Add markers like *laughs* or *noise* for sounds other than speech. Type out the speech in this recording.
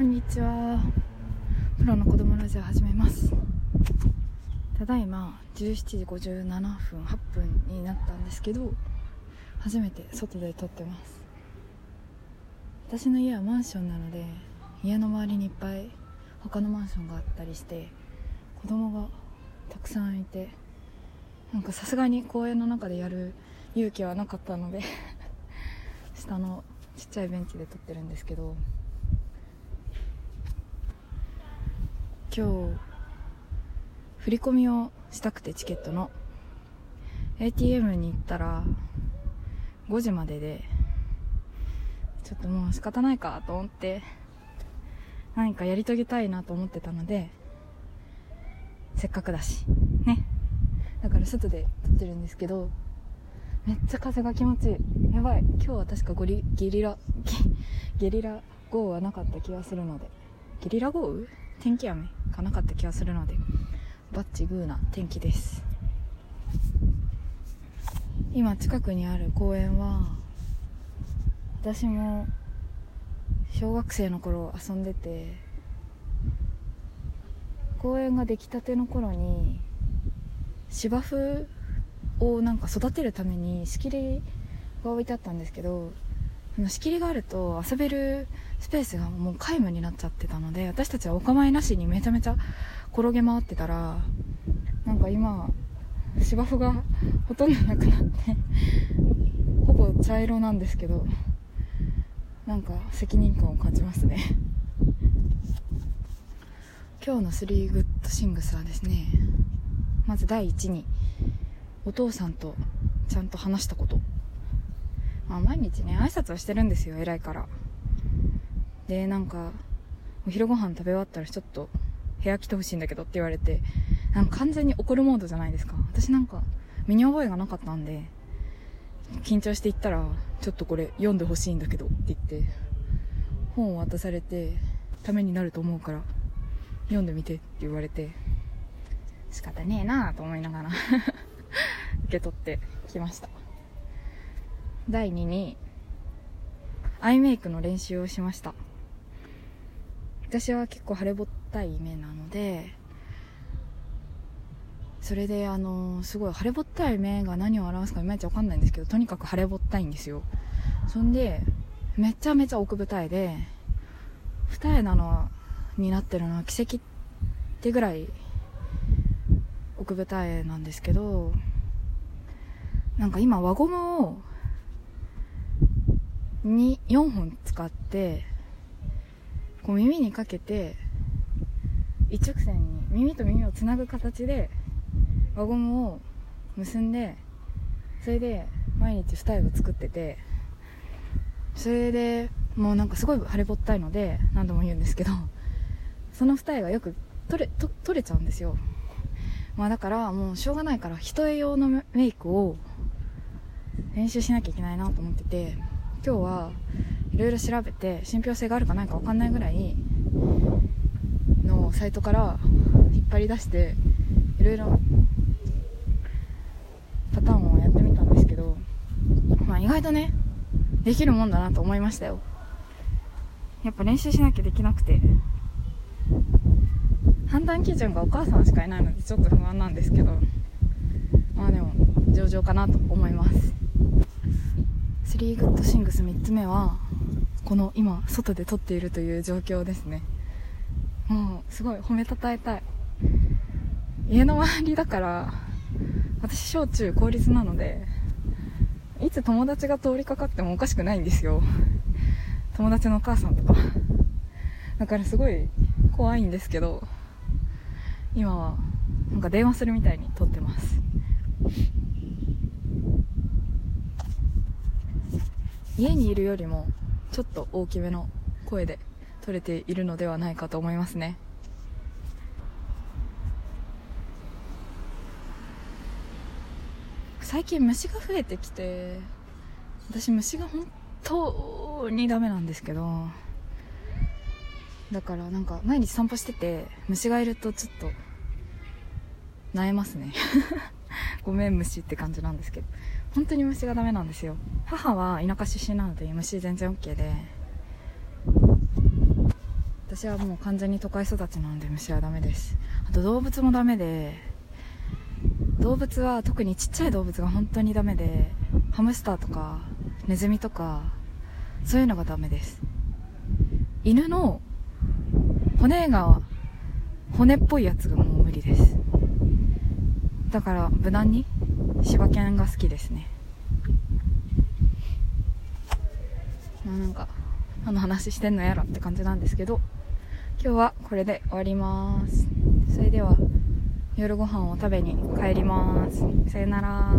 こんにちは。プロの子供ラジオ始めます。ただいま17時57分8分になったんですけど初めて外で撮ってます。私の家はマンションなので家の周りにいっぱい他のマンションがあったりして子供がたくさんいてなんかさすがに公園の中でやる勇気はなかったので下のちっちゃいベンチで撮ってるんですけど今日振り込みをしたくてチケットの。ATM に行ったら5時まででちょっともう仕方ないかと思って何かやり遂げたいなと思ってたのでせっかくだしね。だから外で撮ってるんですけどめっちゃ風が気持ちいい。やばい。今日は確かゴリゲリラ *laughs* ゲリラ豪雨はなかった気がするので。ゲリラ豪雨？天気雨。かなかった気がするのでバッチグーな天気です。今近くにある公園は私も小学生の頃遊んでて公園が出来たての頃に芝生をなんか育てるために仕切りが置いてあったんですけどその仕切りがあると遊べるスペースがもう皆無になっちゃってたので私たちはお構いなしにめちゃめちゃ転げ回ってたらなんか今芝生がほとんどなくなってほぼ茶色なんですけどなんか責任感を感じますね。今日の3グッドシングスはですねまず第一にお父さんとちゃんと話したこと。まあ毎日ね挨拶はしてるんですよ偉いから。でなんかお昼ご飯食べ終わったらちょっと部屋来てほしいんだけどって言われてなんか完全に怒るモードじゃないですか。私なんか身に覚えがなかったんで緊張して行ったらちょっとこれ読んでほしいんだけどって言って本を渡されてためになると思うから読んでみてって言われて仕方ねえなと思いながら *laughs* 受け取ってきました。第2にアイメイクの練習をしました。私は結構腫れぼったい目なのでそれであのすごい腫れぼったい目が何を表すかいまいちわかんないんですけどとにかく腫れぼったいんですよ。そんでめちゃめちゃ奥二重で二重なのになってるのは奇跡ってぐらい奥二重なんですけどなんか今輪ゴムを2 4本使ってこう耳にかけて一直線に耳と耳をつなぐ形で輪ゴムを結んでそれで毎日二重を作っててそれでもうなんかすごい腫れぼったいので何度も言うんですけどその二重がよく取れと取れちゃうんですよ。まあだからもうしょうがないから一重用のメイクを練習しなきゃいけないなと思ってて。今日はいろいろ調べて信憑性があるかないか分かんないぐらいのサイトから引っ張り出していろいろパターンをやってみたんですけど、まあ、意外とねできるもんだなと思いましたよ。やっぱ練習しなきゃできなくて。判断基準がお母さんしかいないのでちょっと不安なんですけどまあでも上々かなと思います。3グッドシングス3つ目はこの今外で撮っているという状況ですね。もうすごい褒めたたえたい。家の周りだから私小中公立なのでいつ友達が通りかかってもおかしくないんですよ。友達のお母さんとか。だからすごい怖いんですけど今はなんか電話するみたいに撮ってます。家にいるよりもちょっと大きめの声で撮れているのではないかと思いますね。最近虫が増えてきて私虫が本当にダメなんですけどだからなんか毎日散歩してて虫がいるとちょっと萎えますね。*laughs* ごめん虫って感じなんですけど。本当に虫がダメなんですよ。母は田舎出身なので虫全然 OK で。私はもう完全に都会育ちなので虫はダメです。あと動物もダメで動物は特にちっちゃい動物が本当にダメでハムスターとかネズミとかそういうのがダメです。犬の骨が骨っぽいやつがもう無理です。だから無難に柴犬が好きですね。なんか何の話してんのやらって感じなんですけど今日はこれで終わります。それでは夜ご飯を食べに帰ります。さよなら。